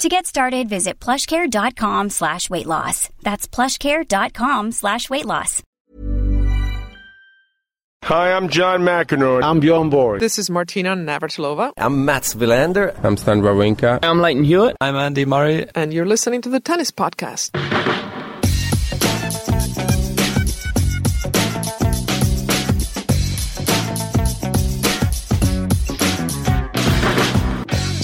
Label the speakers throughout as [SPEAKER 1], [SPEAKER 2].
[SPEAKER 1] To get started, visit plushcare.com slash weight loss. That's plushcare.com slash weight loss.
[SPEAKER 2] Hi, I'm John McEnroe.
[SPEAKER 3] I'm Bjorn Borg.
[SPEAKER 4] This is Martina Navratilova.
[SPEAKER 5] I'm Mats Wilander.
[SPEAKER 2] I'm Stan Wawrinka.
[SPEAKER 6] I'm Lleyton Hewitt.
[SPEAKER 7] I'm Andy Murray.
[SPEAKER 4] And you're listening to the Tennis Podcast.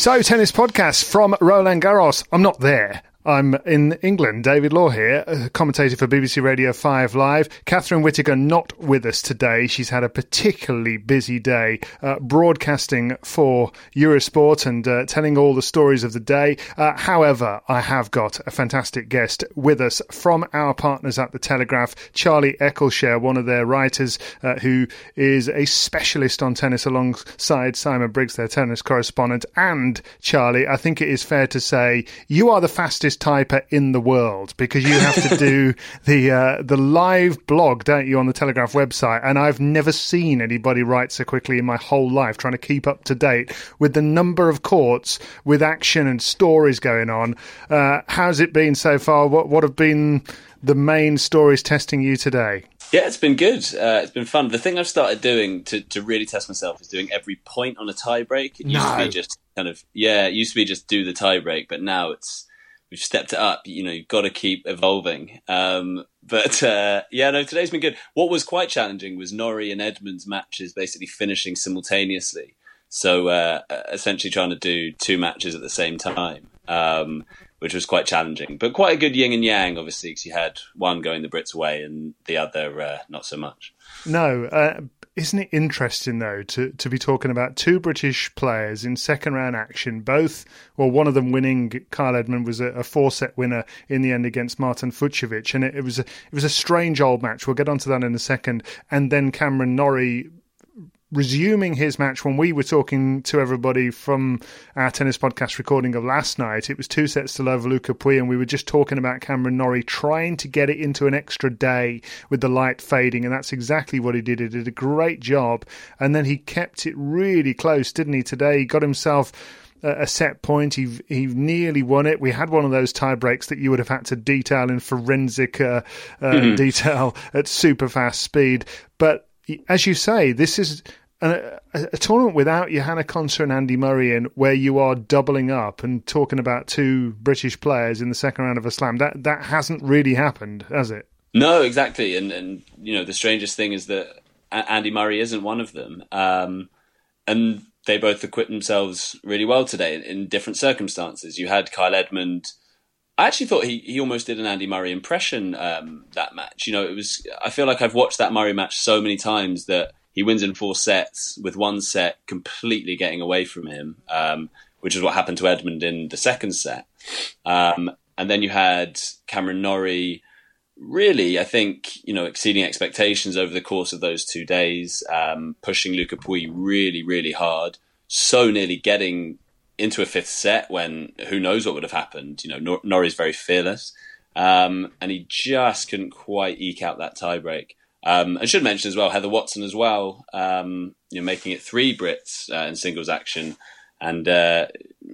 [SPEAKER 8] So, tennis podcast from Roland Garros. I'm not there. I'm in England. David Law here, commentator for BBC Radio 5 Live. Catherine Whittaker not with us today. She's had a particularly busy day uh, broadcasting for Eurosport and uh, telling all the stories of the day. Uh, however, I have got a fantastic guest with us from our partners at The Telegraph, Charlie Eccleshare, one of their writers uh, who is a specialist on tennis alongside Simon Briggs, their tennis correspondent. And Charlie, I think it is fair to say you are the fastest typer in the world because you have to do the uh, the live blog, don't you, on the Telegraph website? And I've never seen anybody write so quickly in my whole life, trying to keep up to date with the number of courts with action and stories going on. Uh, how's it been so far? What what have been the main stories testing you today?
[SPEAKER 9] Yeah, it's been good. Uh, it's been fun. The thing I've started doing to, to really test myself is doing every point on a tie break. It used
[SPEAKER 8] no.
[SPEAKER 9] to be just kind of yeah, it used to be just do the tie break, but now it's we've stepped it up. You know, you've got to keep evolving. Um, but uh, yeah, no, today's been good. What was quite challenging was Norrie and Edmund's matches basically finishing simultaneously. So uh, essentially trying to do two matches at the same time, um, which was quite challenging, but quite a good yin and yang, obviously, because you had one going the Brits' way and the other uh, not so much.
[SPEAKER 8] No, uh, isn't it interesting though to to be talking about two British players in second round action, both well, one of them winning. Kyle Edmund was a, a four set winner in the end against Martin Fucsovics, and it, it was a, it was a strange old match. We'll get onto that in a second, and then Cameron Norrie resuming his match when we were talking to everybody from our tennis podcast recording of last night. It was two sets to love Lucas Pouille, and we were just talking about Cameron Norrie trying to get it into an extra day with the light fading, and that's exactly what he did. He did a great job, and then he kept it really close, didn't he? Today, he got himself a set point. He he nearly won it. We had one of those tie breaks that you would have had to detail in forensic uh, uh, mm-hmm. detail at super fast speed. But as you say, this is a, a, tournament without Johanna Konta and Andy Murray in, where you are doubling up and talking about two British players in the second round of a slam. That that hasn't really happened, has it?
[SPEAKER 9] No, exactly. And and you know the strangest thing is that Andy Murray isn't one of them. Um, and they both acquit themselves really well today in different circumstances. You had Kyle Edmund. I actually thought he, he almost did an Andy Murray impression um, that match. You know, it was. I feel like I've watched that Murray match so many times that he wins in four sets with one set completely getting away from him, um, which is what happened to Edmund in the second set. Um, and then you had Cameron Norrie, really, I think, you know, exceeding expectations over the course of those two days, um, pushing Lucas Pouille really, really hard, so nearly getting into a fifth set when who knows what would have happened. You know, Nor- Norrie's very fearless. Um, and he just couldn't quite eke out that tiebreak. Um, I should mention as well Heather Watson as well, um, you know, making it three Brits uh, in singles action, and uh,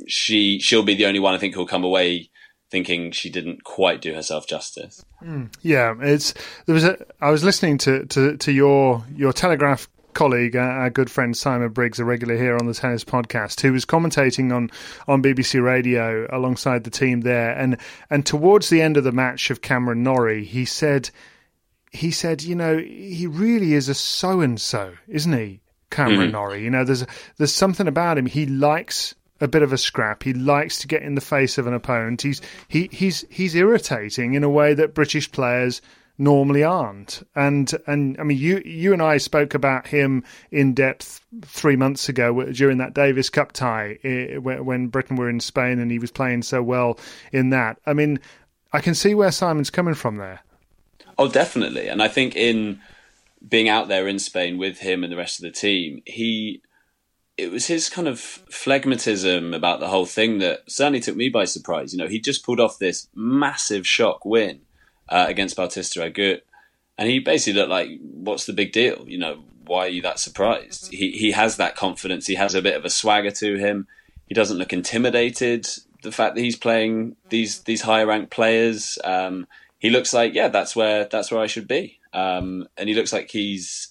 [SPEAKER 9] she she'll be the only one I think who'll come away thinking she didn't quite do herself justice.
[SPEAKER 8] Mm, yeah, it's there was a. I was listening to to, to your your Telegraph colleague, our good friend Simon Briggs, a regular here on the Tennis Podcast, who was commentating on, on BBC Radio alongside the team there. And and towards the end of the match of Cameron Norrie, he said he said, you know, he really is a so and so, isn't he, Cameron mm. Norrie? You know, there's there's something about him. He likes a bit of a scrap. He likes to get in the face of an opponent. He's he he's he's irritating in a way that British players normally aren't. And and I mean, you you and I spoke about him in depth three months ago during that Davis Cup tie when Britain were in Spain and he was playing so well in that. I mean, I can see where Simon's coming from there.
[SPEAKER 9] Oh, definitely. And I think in being out there in Spain with him and the rest of the team, he it was his kind of phlegmatism about the whole thing that certainly took me by surprise. You know, he just pulled off this massive shock win uh, against Bautista Agut, and he basically looked like, "What's the big deal? You know, why are you that surprised?" He he has that confidence. He has a bit of a swagger to him. He doesn't look intimidated. The fact that he's playing these these higher ranked players, um, he looks like, yeah, that's where that's where I should be. Um, and he looks like he's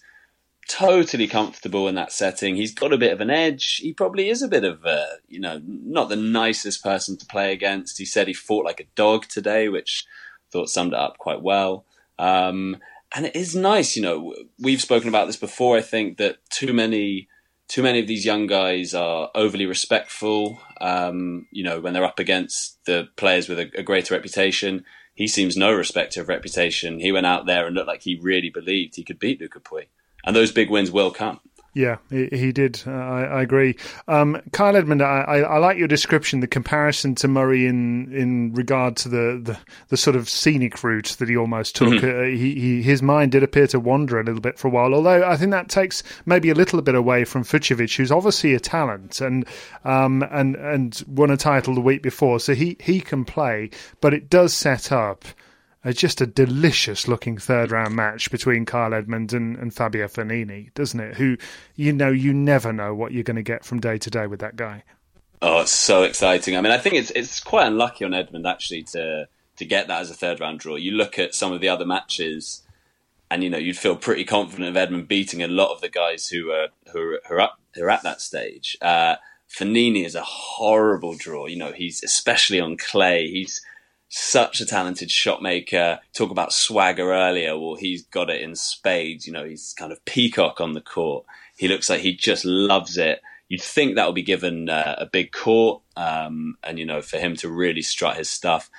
[SPEAKER 9] totally comfortable in that setting. He's got a bit of an edge. He probably is a bit of, a, you know, not the nicest person to play against. He said he fought like a dog today, which I thought summed it up quite well. Um, and it is nice, you know. We've spoken about this before. I think that too many, too many of these young guys are overly respectful. Um, you know, when they're up against the players with a, a greater reputation, he seems no respecter of reputation. He went out there and looked like he really believed he could beat Lucas Pouille, and those big wins will come.
[SPEAKER 8] Yeah, he did. Uh, I, I, agree. Um, Kyle Edmund, I, I, I, like your description, the comparison to Murray in in regard to the, the, the sort of scenic route that he almost took. Mm-hmm. Uh, he, he, his mind did appear to wander a little bit for a while, although I think that takes maybe a little bit away from Fucsovics, who's obviously a talent and um, and and won a title the week before, so he, he can play, but it does set up a, just a delicious looking third round match between Kyle Edmund and, and Fabio Fognini, doesn't it? Who, you know, you never know what you're going to get from day to day with that guy.
[SPEAKER 9] Oh, it's so exciting. I mean, I think it's it's quite unlucky on Edmund actually to to get that as a third round draw. You look at some of the other matches, and you know you'd feel pretty confident of Edmund beating a lot of the guys who are who are, who are, up, who are at that stage. Uh, Fognini is a horrible draw. You know, he's especially on clay. He's such a talented shot maker. Talk about swagger earlier. Well, he's got it in spades. You know, he's kind of peacock on the court. He looks like he just loves it. You'd think that would be given uh, a big court, um, and you know, for him to really strut his stuff.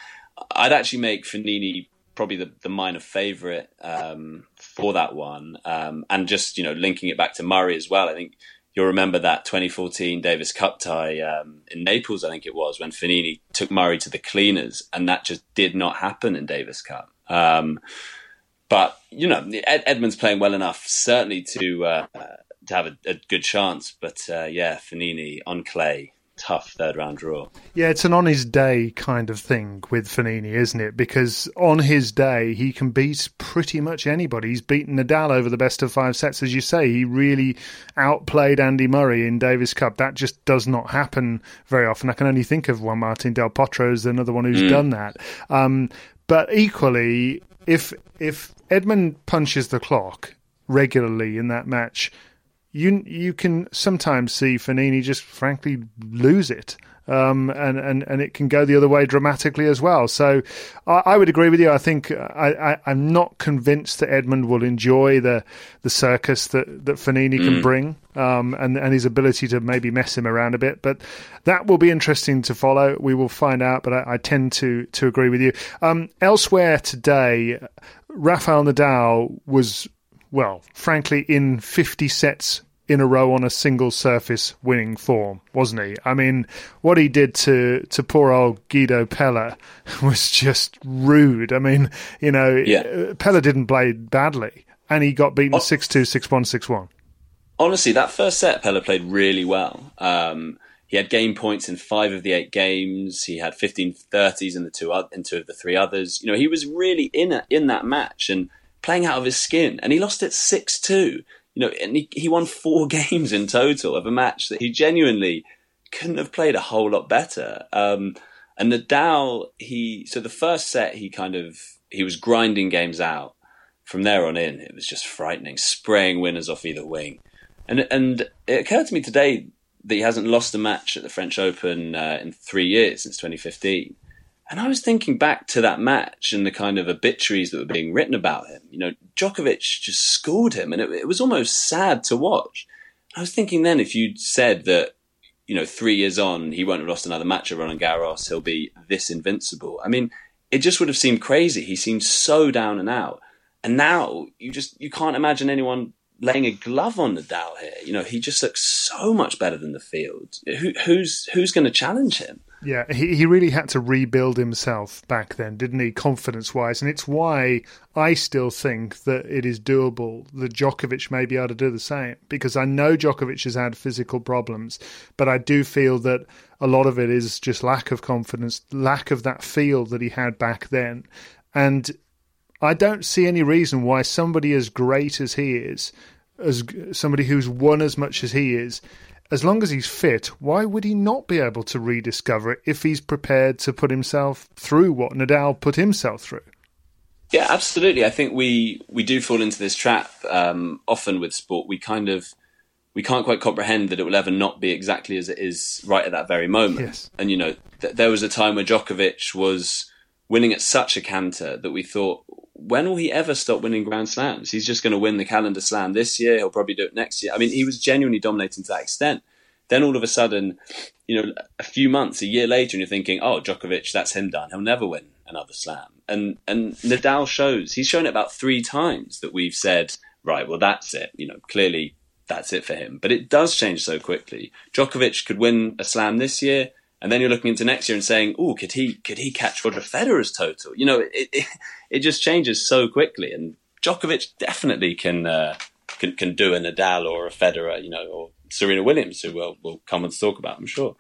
[SPEAKER 9] I'd actually make Fognini probably the, the minor favourite um, for that one, um, and just you know, linking it back to Murray as well. I think you'll remember that 2014 Davis Cup tie um, in Naples, I think it was, when Fognini took Murray to the cleaners, and that just did not happen in Davis Cup. Um, but you know, Ed- Edmund's playing well enough, certainly to uh, to have a, a good chance. But uh, yeah, Fognini on clay tough third round draw.
[SPEAKER 8] Yeah, it's an on his day kind of thing with Fognini, isn't it? Because on his day, he can beat pretty much anybody. He's beaten Nadal over the best of five sets, as you say. He really outplayed Andy Murray in Davis Cup. That just does not happen very often. I can only think of Juan Martin Del Potro as another one who's mm. done that. Um, but equally, if if Edmund punches the clock regularly in that match you you can sometimes see Fognini just frankly lose it. Um, and, and, and it can go the other way dramatically as well. So I, I would agree with you. I think I, I, am not convinced that Edmund will enjoy the the circus that, that Fognini mm. can bring um, and, and his ability to maybe mess him around a bit. But that will be interesting to follow. We will find out, but I, I tend to, to agree with you. Um, elsewhere today, Rafael Nadal was well, frankly, in 50 sets in a row on a single surface winning form, wasn't he? I mean, what he did to, to poor old Guido Pella was just rude. I mean, you know, yeah. Pella didn't play badly and he got beaten 6 2, 6 1, 6 1.
[SPEAKER 9] Honestly, that first set, Pella played really well. Um, he had game points in five of the eight games. He had 15 30s in the two, in two of the three others. You know, he was really in a, in that match and playing out of his skin. And he lost it 6 2. You know, and he, he won four games in total of a match that he genuinely couldn't have played a whole lot better. Um, and Nadal, he so the first set he kind of he was grinding games out. From there on in, it was just frightening, spraying winners off either wing. And and it occurred to me today that he hasn't lost a match at the French Open uh, in three years since 2015. And I was thinking back to that match and the kind of obituaries that were being written about him. You know, Djokovic just schooled him, and it, it was almost sad to watch. I was thinking then, if you'd said that, you know, three years on, he won't have lost another match at Roland Garros, he'll be this invincible. I mean, it just would have seemed crazy. He seemed so down and out. And now you just you can't imagine anyone laying a glove on Nadal here. You know, he just looks so much better than the field. Who, who's who's going to challenge him?
[SPEAKER 8] Yeah, he, he really had to rebuild himself back then, didn't he, confidence wise? And it's why I still think that it is doable that Djokovic may be able to do the same. Because I know Djokovic has had physical problems, but I do feel that a lot of it is just lack of confidence, lack of that feel that he had back then. And I don't see any reason why somebody as great as he is, as somebody who's won as much as he is, as long as he's fit, why would he not be able to rediscover it if he's prepared to put himself through what Nadal put himself through?
[SPEAKER 9] Yeah, absolutely. I think we we do fall into this trap um, often with sport. We kind of we can't quite comprehend that it will ever not be exactly as it is right at that very moment.
[SPEAKER 8] Yes.
[SPEAKER 9] And you know, th- there was a time where Djokovic was winning at such a canter that we thought, when will he ever stop winning Grand Slams? He's just going to win the calendar slam this year. He'll probably do it next year. I mean, he was genuinely dominating to that extent. Then all of a sudden, you know, a few months, a year later, and you're thinking, oh, Djokovic, that's him done. He'll never win another slam. And and Nadal shows he's shown it about three times that we've said, right, well, that's it. You know, clearly that's it for him. But it does change so quickly. Djokovic could win a slam this year, and then you're looking into next year and saying, "Oh, could he could he catch Roger Federer's total?" You know, it it, it just changes so quickly, and Djokovic definitely can uh, can can do a Nadal or a Federer, you know, or Serena Williams, who we'll we'll come and talk about, I'm sure.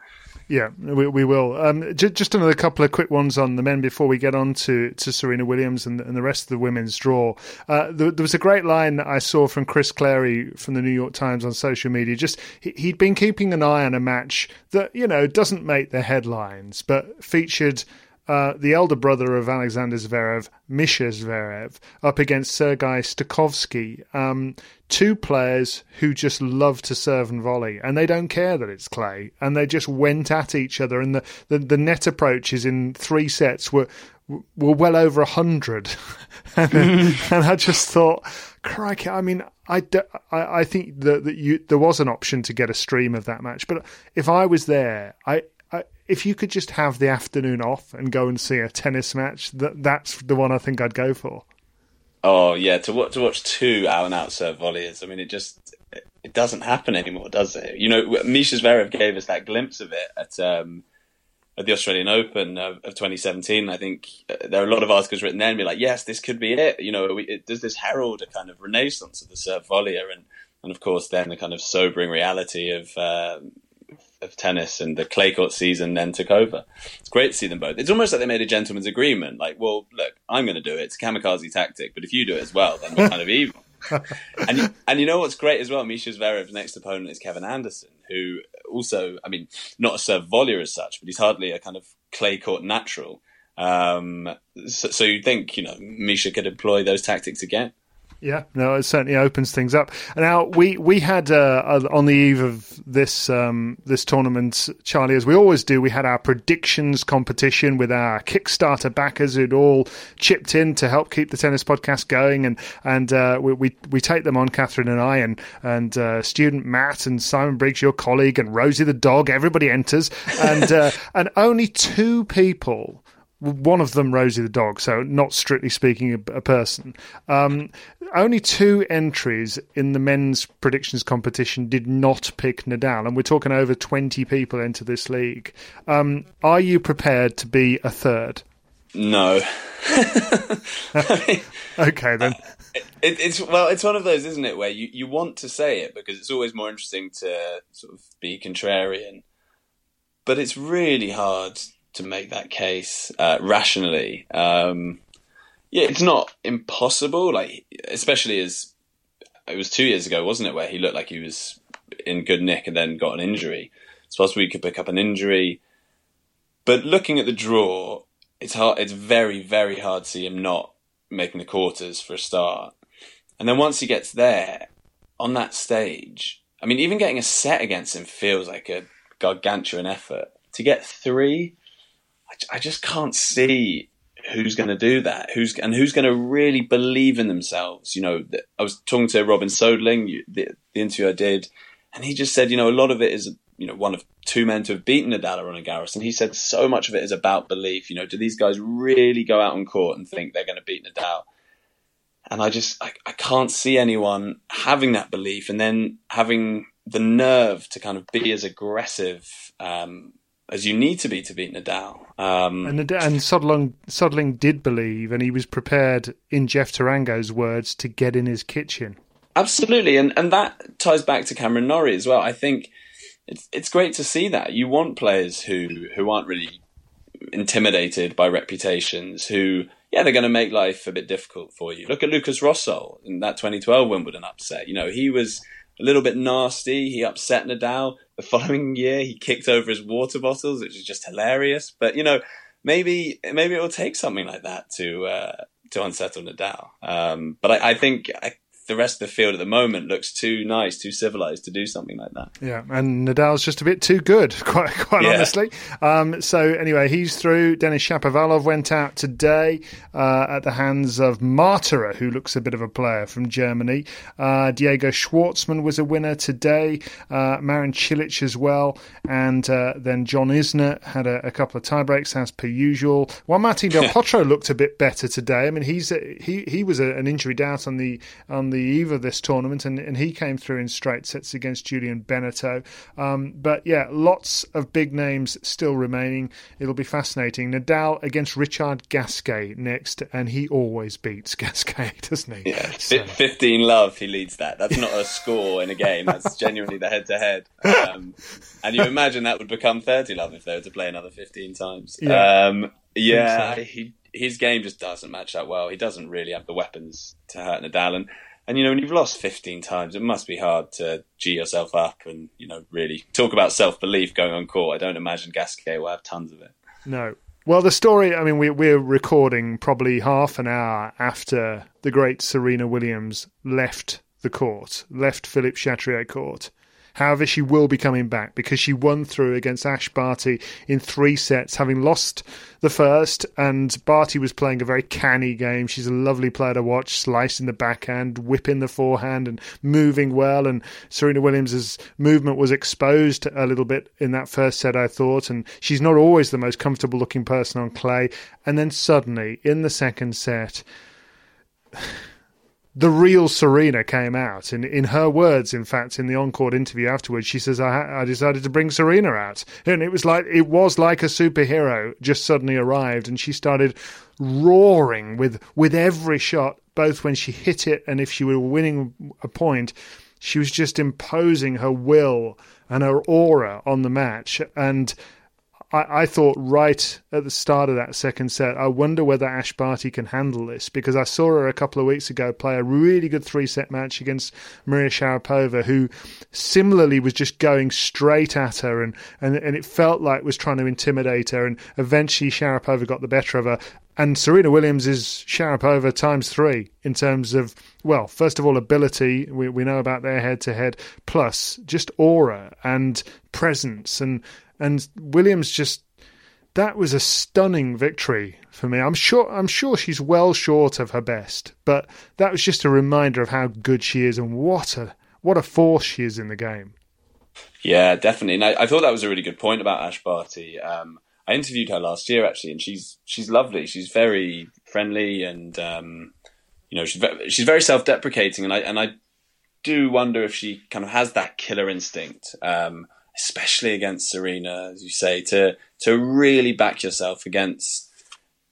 [SPEAKER 8] Yeah, we, we will. Um, j- just another couple of quick ones on the men before we get on to, to Serena Williams and, and the rest of the women's draw. Uh, there, there, was a great line that I saw from Chris Clarey from the New York Times on social media. Just he, he'd been keeping an eye on a match that you know doesn't make the headlines, but featured uh, the elder brother of Alexander Zverev, Misha Zverev, up against Sergei Stakhovsky. Um, two players who just love to serve and volley, and they don't care that it's clay, and they just went at each other. And the, the, the net approaches in three sets were were well over a hundred, and, and I just thought, crikey! I mean, I, I, I think that, that you there was an option to get a stream of that match, but if I was there, I if you could just have the afternoon off and go and see a tennis match, that that's the one I think I'd go for.
[SPEAKER 9] Oh yeah, to watch to watch two out and out serve volleys. I mean, it just it doesn't happen anymore, does it? You know, Misha Zverev gave us that glimpse of it at um, at the Australian Open of, of 2017. I think uh, there are a lot of articles written there and be like, yes, this could be it. You know, we, it, does this herald a kind of renaissance of the serve volleyer and and of course then the kind of sobering reality of uh, of tennis and the clay court season then took over. It's great to see them both. It's almost like they made a gentleman's agreement. Like, well, look, I'm going to do it. It's a kamikaze tactic, but if you do it as well, then we're kind of even. and and you know what's great as well? Misha Zverev's next opponent is Kevin Anderson, who also, I mean, not a serve volleyer as such, but he's hardly a kind of clay court natural. Um, so, so you think you know Misha could employ those tactics again?
[SPEAKER 8] Yeah, no, it certainly opens things up. Now we we had uh, on the eve of this um, this tournament, Charlie, as we always do, we had our predictions competition with our Kickstarter backers who'd all chipped in to help keep the tennis podcast going, and and uh, we, we, we take them on, Catherine and I, and and uh, student Matt and Simon Briggs, your colleague, and Rosie the dog. Everybody enters, and uh, and only two people one of them Rosie the dog, so not strictly speaking a, a person. Um, only two entries in the men's predictions competition did not pick Nadal, and we're talking over 20 people into this league. Um, are you prepared to be a third?
[SPEAKER 9] No.
[SPEAKER 8] mean, okay, then.
[SPEAKER 9] It, it's well, it's one of those, isn't it, where you, you want to say it because it's always more interesting to sort of be contrarian, but it's really hard to make that case uh, rationally. Um, yeah, it's not impossible. Like, especially as it was two years ago, wasn't it, where he looked like he was in good nick and then got an injury. It's possible he could pick up an injury, but looking at the draw, it's hard. It's very, very hard to see him not making the quarters for a start. And then once he gets there on that stage, I mean, even getting a set against him feels like a gargantuan effort. To get three, I, just can't see who's going to do that. Who's and who's going to really believe in themselves. You know, I was talking to Robin Soderling the, the interview I did, and he just said, you know, a lot of it is you know one of two men to have beaten Nadal or Garros, and he said so much of it is about belief. You know, do these guys really go out on court and think they're going to beat Nadal? And I just I, I can't see anyone having that belief and then having the nerve to kind of be as aggressive um, as you need to be to beat Nadal. Um,
[SPEAKER 8] and and Soderling, Soderling did believe, and he was prepared, in Jeff Tarango's words, to get in his kitchen.
[SPEAKER 9] Absolutely, and and that ties back to Cameron Norrie as well. I think it's it's great to see that you want players who who aren't really intimidated by reputations, who yeah, they're going to make life a bit difficult for you. Look at Lukas Rosol in that 2012 Wimbledon upset. You know, he was a little bit nasty. He upset Nadal. The following year, he kicked over his water bottles, which is just hilarious. But you know, maybe maybe it will take something like that to uh, to unsettle Nadal. Um, but I, I think I, the rest of the field at the moment looks too nice, too civilized to do something like that.
[SPEAKER 8] Yeah, and Nadal's just a bit too good, quite quite yeah. honestly. Um, so anyway, he's through. Denis Shapovalov went out today uh, at the hands of Marterer, who looks a bit of a player from Germany. Uh, Diego Schwartzman was a winner today. Uh, Marin Cilic as well, and uh, then John Isner had a, a, couple of tiebreaks as per usual. Juan Martin Del Potro looked a bit better today. I mean, he's a, he he was a, an injury doubt on the on the eve of this tournament, and, and he came through in straight sets against Julien Benneteau. Um, but yeah, lots of big names still remaining. It'll be fascinating. Nadal against Richard Gasquet next, and he always beats Gasquet, doesn't he?
[SPEAKER 9] Yeah, so. 15 love, he leads that. That's not a score in a game, that's genuinely the head to head. And you imagine that would become 30 love if they were to play another 15 times. Yeah, um, yeah so. he his game just doesn't match that well. He doesn't really have the weapons to hurt Nadal. And and you know, when you've lost 15 times, it must be hard to g yourself up and you know really talk about self belief going on court. I don't imagine Gasquet will have tons of it.
[SPEAKER 8] No. Well, the story. I mean, we, we're recording probably half an hour after the great Serena Williams left the court, left Philippe Chatrier court. However, she will be coming back because she won through against Ash Barty in three sets, having lost the first. And Barty was playing a very canny game. She's a lovely player to watch, slicing the backhand, whipping the forehand, and moving well. And Serena Williams' movement was exposed a little bit in that first set, I thought. And she's not always the most comfortable looking person on clay. And then suddenly, in the second set, the real Serena came out. In in her words, in fact, in the encore interview afterwards, she says, I, I decided to bring Serena out. And it was like, it was like a superhero just suddenly arrived and she started roaring with, with every shot, both when she hit it and if she were winning a point. She was just imposing her will and her aura on the match. And I, I, thought right at the start of that second set, I wonder whether Ash Barty can handle this because I saw her a couple of weeks ago play a really good three set match against Maria Sharapova, who similarly was just going straight at her and, and, and it felt like was trying to intimidate her. And eventually Sharapova got the better of her. And Serena Williams is Sharapova times three in terms of, well, first of all, ability. We, we know about their head to head, plus just aura and presence and and Williams just that was a stunning victory for me. I'm sure I'm sure she's well short of her best, but that was just a reminder of how good she is and what a what a force she is in the game.
[SPEAKER 9] Yeah, definitely. And I, I thought that was a really good point about Ash Barty. Um, I interviewed her last year actually, and she's she's lovely. She's very friendly, and um, you know she's very, she's very self deprecating, and I and I do wonder if she kind of has that killer instinct. Um, especially against Serena, as you say, to to really back yourself against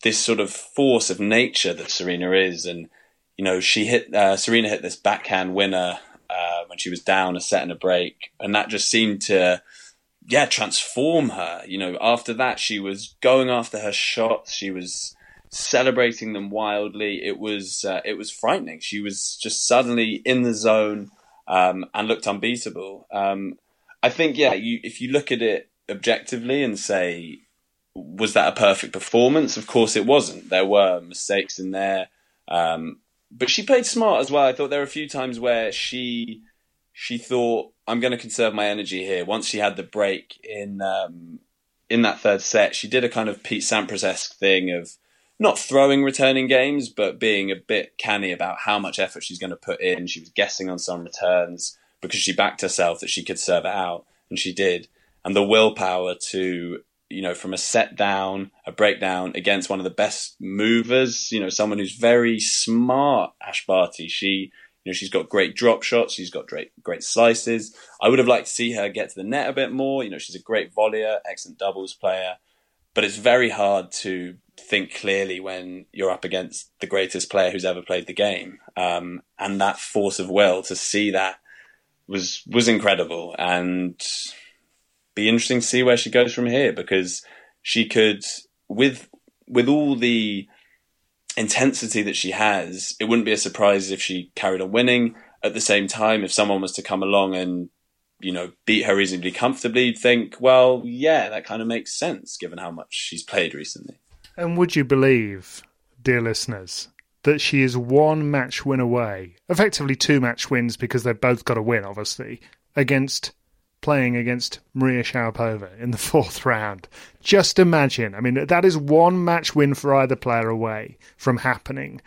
[SPEAKER 9] this sort of force of nature that Serena is. And you know, she hit uh, Serena hit this backhand winner uh, when she was down a set and a break, and that just seemed to yeah transform her. You know, after that, she was going after her shots. She was celebrating them wildly. It was uh, it was frightening. She was just suddenly in the zone um, and looked unbeatable. Um, I think yeah, you if you look at it objectively and say, was that a perfect performance? Of course, it wasn't. There were mistakes in there, um, but she played smart as well. I thought there were a few times where she she thought, "I'm going to conserve my energy here." Once she had the break in um, in that third set, she did a kind of Pete Sampras esque thing of not throwing returning games, but being a bit canny about how much effort she's going to put in. She was guessing on some returns because she backed herself that she could serve it out, and she did. And the willpower to, you know, from a set down, a breakdown against one of the best movers, you know, someone who's very smart, Ash Barty. She, you know, she's got great drop shots. She's got great, great slices. I would have liked to see her get to the net a bit more. You know, she's a great volleyer, excellent doubles player, but it's very hard to think clearly when you're up against the greatest player who's ever played the game. Um, and that force of will to see that was was incredible, and be interesting to see where she goes from here because she could with with all the intensity that she has, it wouldn't be a surprise if she carried on winning. At the same time, if someone was to come along and you know beat her reasonably comfortably, you'd think, well, yeah, that kind of makes sense given how much she's played recently.
[SPEAKER 8] And would you believe, dear listeners, that she is one match win away, effectively two match wins because they've both got a win, obviously, against playing against Maria Sharapova in the fourth round. Just imagine. I mean, that is one match win for either player away from happening.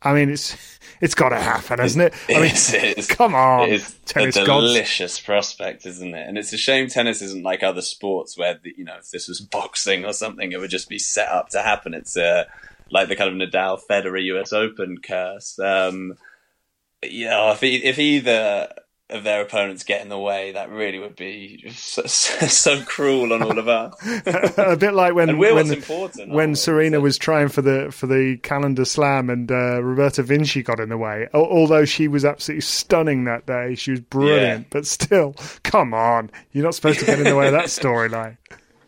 [SPEAKER 8] I mean, it's it's got to happen, hasn't it? I mean,
[SPEAKER 9] it is,
[SPEAKER 8] come on,
[SPEAKER 9] it's
[SPEAKER 8] tennis
[SPEAKER 9] a
[SPEAKER 8] gods.
[SPEAKER 9] delicious prospect, isn't it? And it's a shame tennis isn't like other sports where the, you know if this was boxing or something, it would just be set up to happen. It's uh, like the kind of Nadal Federer U.S. Open curse. Um, you know, if if either of their opponents get in the way, that really would be so, so cruel on all of us.
[SPEAKER 8] a bit like when
[SPEAKER 9] we're
[SPEAKER 8] when, when? Serena was trying for the for the calendar slam and uh, Roberta Vinci got in the way. Although she was absolutely stunning that day, she was brilliant.
[SPEAKER 9] Yeah.
[SPEAKER 8] But still, come on, you're not supposed to get in the way of that storyline.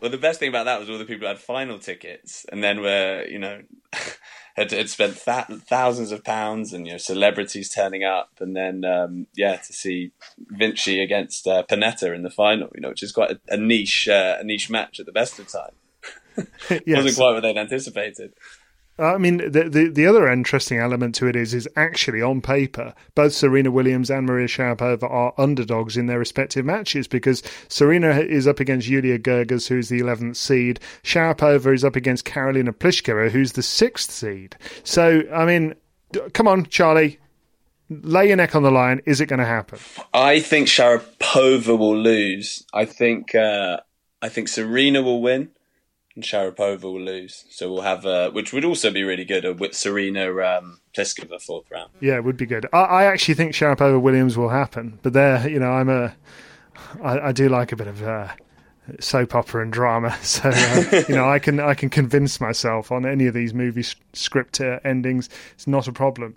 [SPEAKER 9] Well, the best thing about that was all the people who had final tickets, and then were you know had, had spent th- thousands of pounds, and you know celebrities turning up, and then um, yeah to see Vinci against uh, Pennetta in the final, you know, which is quite a, a niche uh, a niche match at the best of time.
[SPEAKER 8] Yes.
[SPEAKER 9] Wasn't quite what they'd anticipated.
[SPEAKER 8] I mean, the, the the other interesting element to it is is actually on paper, both Serena Williams and Maria Sharapova are underdogs in their respective matches because Serena is up against Julia Görges, who's the 11th seed. Sharapova is up against Karolina Pliskova, who's the sixth seed. So, I mean, come on, Charlie, lay your neck on the line. Is it going to happen?
[SPEAKER 9] I think Sharapova will lose. I think uh, I think Serena will win, and Sharapova will lose. So we'll have, uh, which would also be really good, with Serena um, Pliskova fourth round.
[SPEAKER 8] Yeah, it would be good. I, I actually think Sharapova Williams will happen, but there, you know, I'm a, I, I do like a bit of uh, soap opera and drama, so uh, you know, I can I can convince myself on any of these movie script uh, endings. It's not a problem.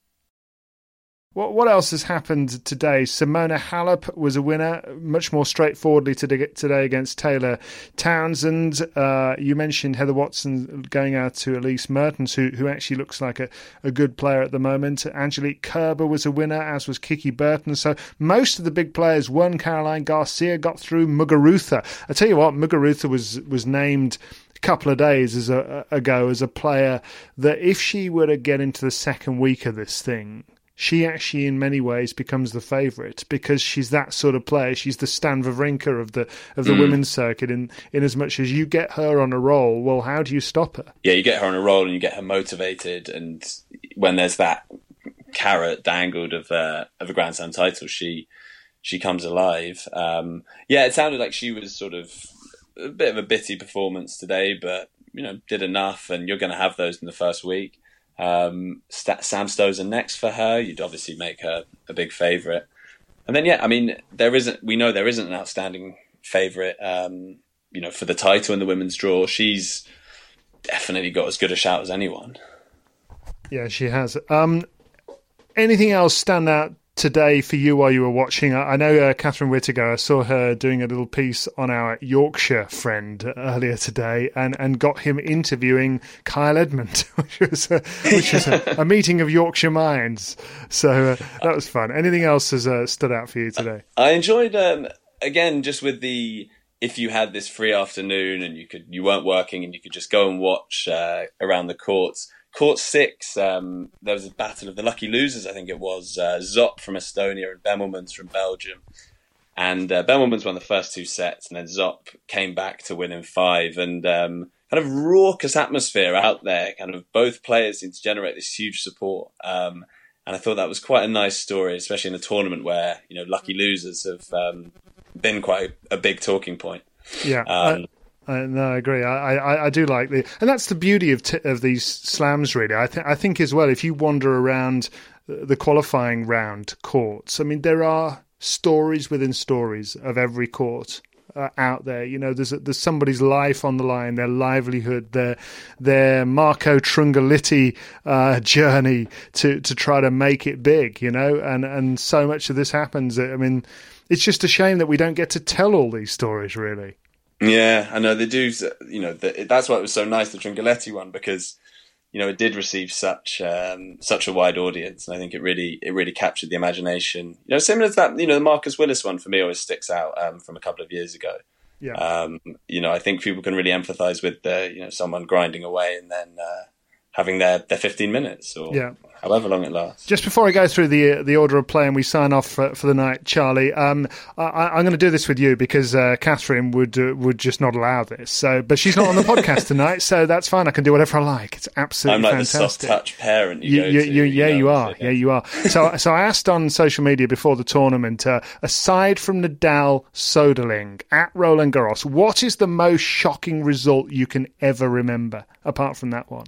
[SPEAKER 8] What what else has happened today? Simona Halep was a winner, much more straightforwardly today against Taylor Townsend. Uh, you mentioned Heather Watson going out to Elise Mertens, who who actually looks like a, a good player at the moment. Angelique Kerber was a winner, as was Kiki Bertens. So most of the big players won. Caroline Garcia got through. Muguruza. I tell you what, Muguruza was was named a couple of days as a, ago as a player that if she were to get into the second week of this thing, she actually, in many ways, becomes the favourite because she's that sort of player. She's the Stan Wawrinka of the of the mm. women's circuit. In in as much as you get her on a roll, well, how do you stop her?
[SPEAKER 9] Yeah, you get her on a roll and you get her motivated. And when there's that carrot dangled of uh, of a Grand Slam title, she she comes alive. Um, yeah, it sounded like she was sort of a bit of a bitty performance today, but you know did enough. And you're going to have those in the first week. Um, Sam Stosur next for her. You'd obviously make her a big favourite. And then, yeah, I mean, there isn't. We know there isn't an outstanding favourite. Um, you know, for the title in the women's draw, she's definitely got as good a shout as anyone.
[SPEAKER 8] Yeah, she has. Um, anything else stand out today for you while you were watching? I know uh, Catherine Whittaker, I saw her doing a little piece on our Yorkshire friend earlier today and, and got him interviewing Kyle Edmund, which was, a, which was a, a meeting of Yorkshire minds. So uh, that was fun. Anything else has uh, stood out for you today?
[SPEAKER 9] I enjoyed, um, again, just with the if you had this free afternoon and you could you weren't working and you could just go and watch uh, around the courts Court six, um, there was a battle of the lucky losers, I think it was. Uh, Zopp from Estonia and Bemelmans from Belgium. And uh, Bemelmans won the first two sets, and then Zopp came back to win in five. And um, kind of raucous atmosphere out there. Kind of both players seem to generate this huge support. Um, and I thought that was quite a nice story, especially in a tournament where you know lucky losers have um, been quite a big talking point.
[SPEAKER 8] Yeah. Um, uh, no, I agree. I, I, I, do like the, and that's the beauty of t- of these slams. Really, I think I think as well. If you wander around the qualifying round courts, I mean, there are stories within stories of every court uh, out there. You know, there's there's somebody's life on the line, their livelihood, their their Marco Trungelliti uh, journey to to try to make it big. You know, and and so much of this happens. I mean, it's just a shame that we don't get to tell all these stories. Really.
[SPEAKER 9] Yeah, I know they do. You know, that's why it was so nice the Trungelliti one because you know it did receive such um, such a wide audience, and I think it really it really captured the imagination. You know, similar to that. You know, the Marcus Willis one for me always sticks out um, from a couple of years ago. Yeah. Um, you know, I think people can really empathise with the you know someone grinding away and then uh, having their their 15 minutes or yeah however long it lasts.
[SPEAKER 8] Just before I go through the the order of play and we sign off for, for the night, Charlie, um, I, am going to do this with you because uh, Catherine would uh, would just not allow this. So, but she's not on the podcast tonight, so that's fine. I can do whatever I like. It's absolutely
[SPEAKER 9] I'm like
[SPEAKER 8] fantastic.
[SPEAKER 9] the soft touch parent. You,
[SPEAKER 8] you,
[SPEAKER 9] you,
[SPEAKER 8] yeah, you are. Yeah, you are. So, so I asked on social media before the tournament. Uh, aside from Nadal, Soderling at Roland Garros, what is the most shocking result you can ever remember apart from that one?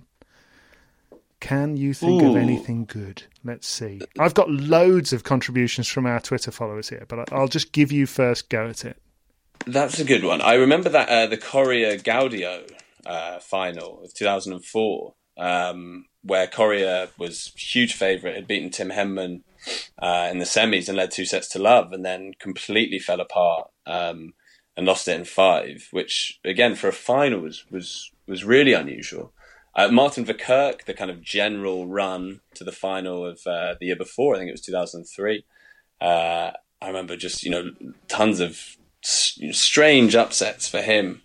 [SPEAKER 8] Can you think Ooh. of anything good? Let's see. I've got loads of contributions from our Twitter followers here, but I'll just give you first go at it.
[SPEAKER 9] That's a good one. I remember that uh, the Coria Gaudio uh, final of 2004, um, where Coria was huge favourite, had beaten Tim Henman uh, in the semis and led two sets to love, and then completely fell apart um, and lost it in five, which again for a final was was was really unusual. Uh, Martin Verkerk, the kind of general run to the final of uh, the year before, I think it was 2003. Uh, I remember just, you know, tons of strange upsets for him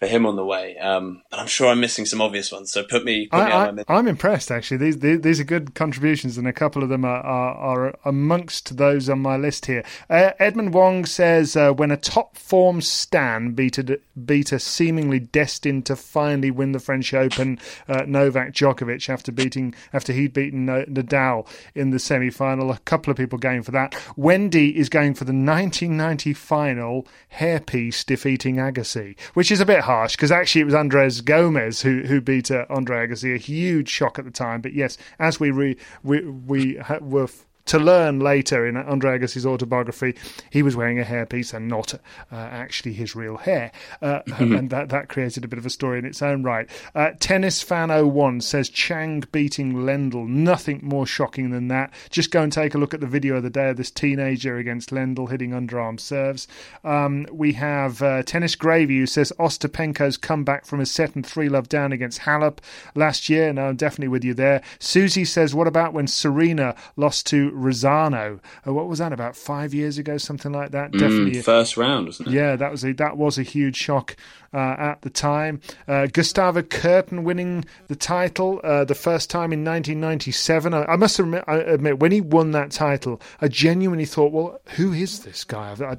[SPEAKER 9] for him on the way. Um, but I'm sure I'm missing some obvious ones. So put me. Put
[SPEAKER 8] I, am impressed actually. These, these, these are good contributions, and a couple of them are are, are amongst those on my list here. Uh, Edmund Wong says uh, when a top form Stan beat a, beat a seemingly destined to finally win the French Open, uh, Novak Djokovic after beating after he'd beaten Nadal in the semi final. A couple of people going for that. Wendy is going for the 1990 final hairpiece defeating Agassi, which is a bit harsh because actually it was Andres Gomez who who beat uh, Andre Agassi. A huge shock at the time, but yes, as we re, we we ha- were to learn later in Andre Agassi's autobiography, he was wearing a hairpiece and not uh, actually his real hair. Uh, and that, that created a bit of a story in its own right. Uh, Tennis Fan 01 says Chang beating Lendl. Nothing more shocking than that. Just go and take a look at the video of the day of this teenager against Lendl hitting underarm serves. Um, we have uh, Tennis Gravy who says Ostapenko's comeback from a set and three love down against Halep last year. No, I'm definitely with you there. Susie says, what about when Serena lost to Razzano. Uh, what was that about five years ago, something like that?
[SPEAKER 9] Mm,
[SPEAKER 8] Definitely
[SPEAKER 9] first round, wasn't it?
[SPEAKER 8] Yeah, that was a that was a huge shock uh, at the time. Uh, Gustavo Kuerten winning the title uh, the first time in 1997. I, I must admit, I admit, when he won that title, I genuinely thought, well, who is this guy? I, I,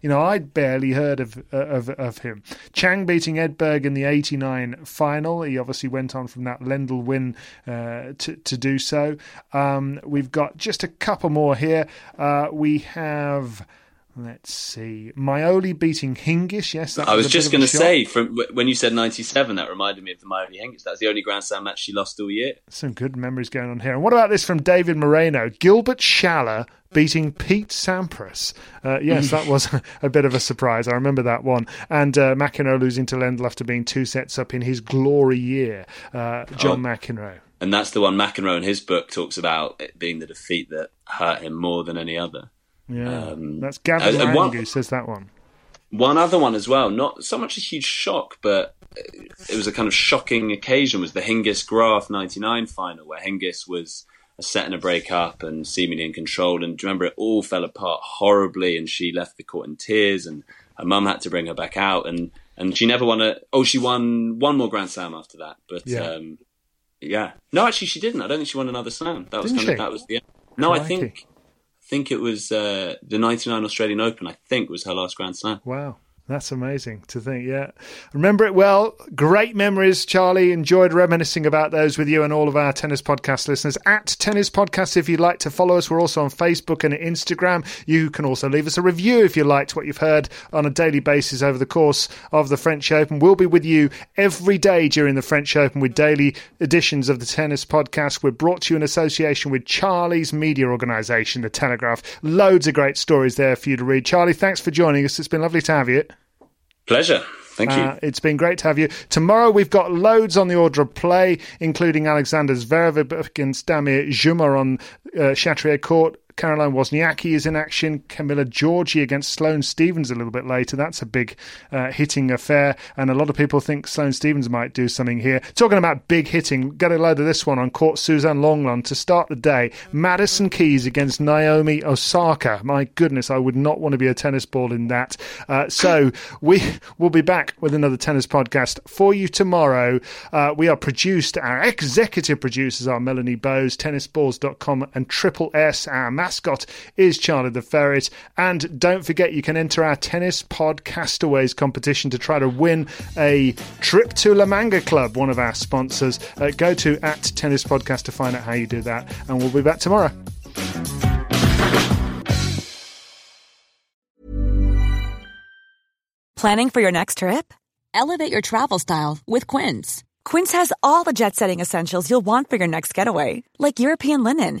[SPEAKER 8] you know, I'd barely heard of, uh, of of him. Chang beating Edberg in the 89 final. He obviously went on from that Lendl win uh, to, to do so. Um, we've got just a couple more here. Uh, we have. Let's see. Majoli beating Hingis. Yes,
[SPEAKER 9] I was, just going to say, from when you said '97, that reminded me of the Majoli Hingis. That's the only Grand Slam match she lost all year.
[SPEAKER 8] Some good memories going on here. And what about this from David Moreno? Gilbert Schaller beating Pete Sampras. Uh, yes, that was a bit of a surprise. I remember that one. And uh, McEnroe losing to Lendl after being two sets up in his glory year. Uh, John oh. McEnroe.
[SPEAKER 9] And that's the one McEnroe in his book talks about it being the defeat that hurt him more than any other.
[SPEAKER 8] Yeah, um, that's Gavin uh, one, who says that one.
[SPEAKER 9] One other one as well, not so much a huge shock, but it was a kind of shocking occasion. Was the Hingis Graf '99 final where Hingis was a set and a break up and seemingly in control, and do you remember it all fell apart horribly, and she left the court in tears, and her mum had to bring her back out, and and she never won a. Oh, she won one more Grand Slam after that, but yeah. Um, yeah. No, actually, she didn't. I don't think she won another slam. That was
[SPEAKER 8] didn't
[SPEAKER 9] kind of that was the. End. No, Crikey. I think I think it was uh, the 99 Australian Open, I think was her last Grand Slam.
[SPEAKER 8] Wow. That's amazing to think, yeah. Remember it well. Great memories, Charlie. Enjoyed reminiscing about those with you and all of our tennis podcast listeners. At Tennis Podcast, if you'd like to follow us, we're also on Facebook and Instagram. You can also leave us a review if you liked what you've heard on a daily basis over the course of the French Open. We'll be with you every day during the French Open with daily editions of the Tennis Podcast. We're brought to you in association with Charlie's media organisation, The Telegraph. Loads of great stories there for you to read. Charlie, thanks for joining us. It's been lovely to have you.
[SPEAKER 9] Pleasure. Thank you. Uh,
[SPEAKER 8] it's been great to have you. Tomorrow we've got loads on the order of play, including Alexander Zverev against Damir Dzumhur on uh, Chatrier Court. Caroline Wozniacki is in action. Camila Giorgi against Sloane Stevens a little bit later. That's a big uh, hitting affair, and a lot of people think Sloane Stevens might do something here. Talking about big hitting, get a load of this one on court. Suzanne Lenglen to start the day. Madison Keys against Naomi Osaka. My goodness, I would not want to be a tennis ball in that. Uh, so we will be back with another tennis podcast for you tomorrow. Uh, we are produced. Our executive producers are Melanie Bowes, tennisballs.com, and Triple S. Our mascot is Charlie the Ferret. And don't forget, you can enter our Tennis Podcastaways competition to try to win a trip to La Manga Club, one of our sponsors. Uh, go to at Tennis Podcast to find out how you do that. And we'll be back tomorrow.
[SPEAKER 6] Planning for your next trip? Elevate your travel style with Quince. Quince has all the jet setting essentials you'll want for your next getaway, like European linen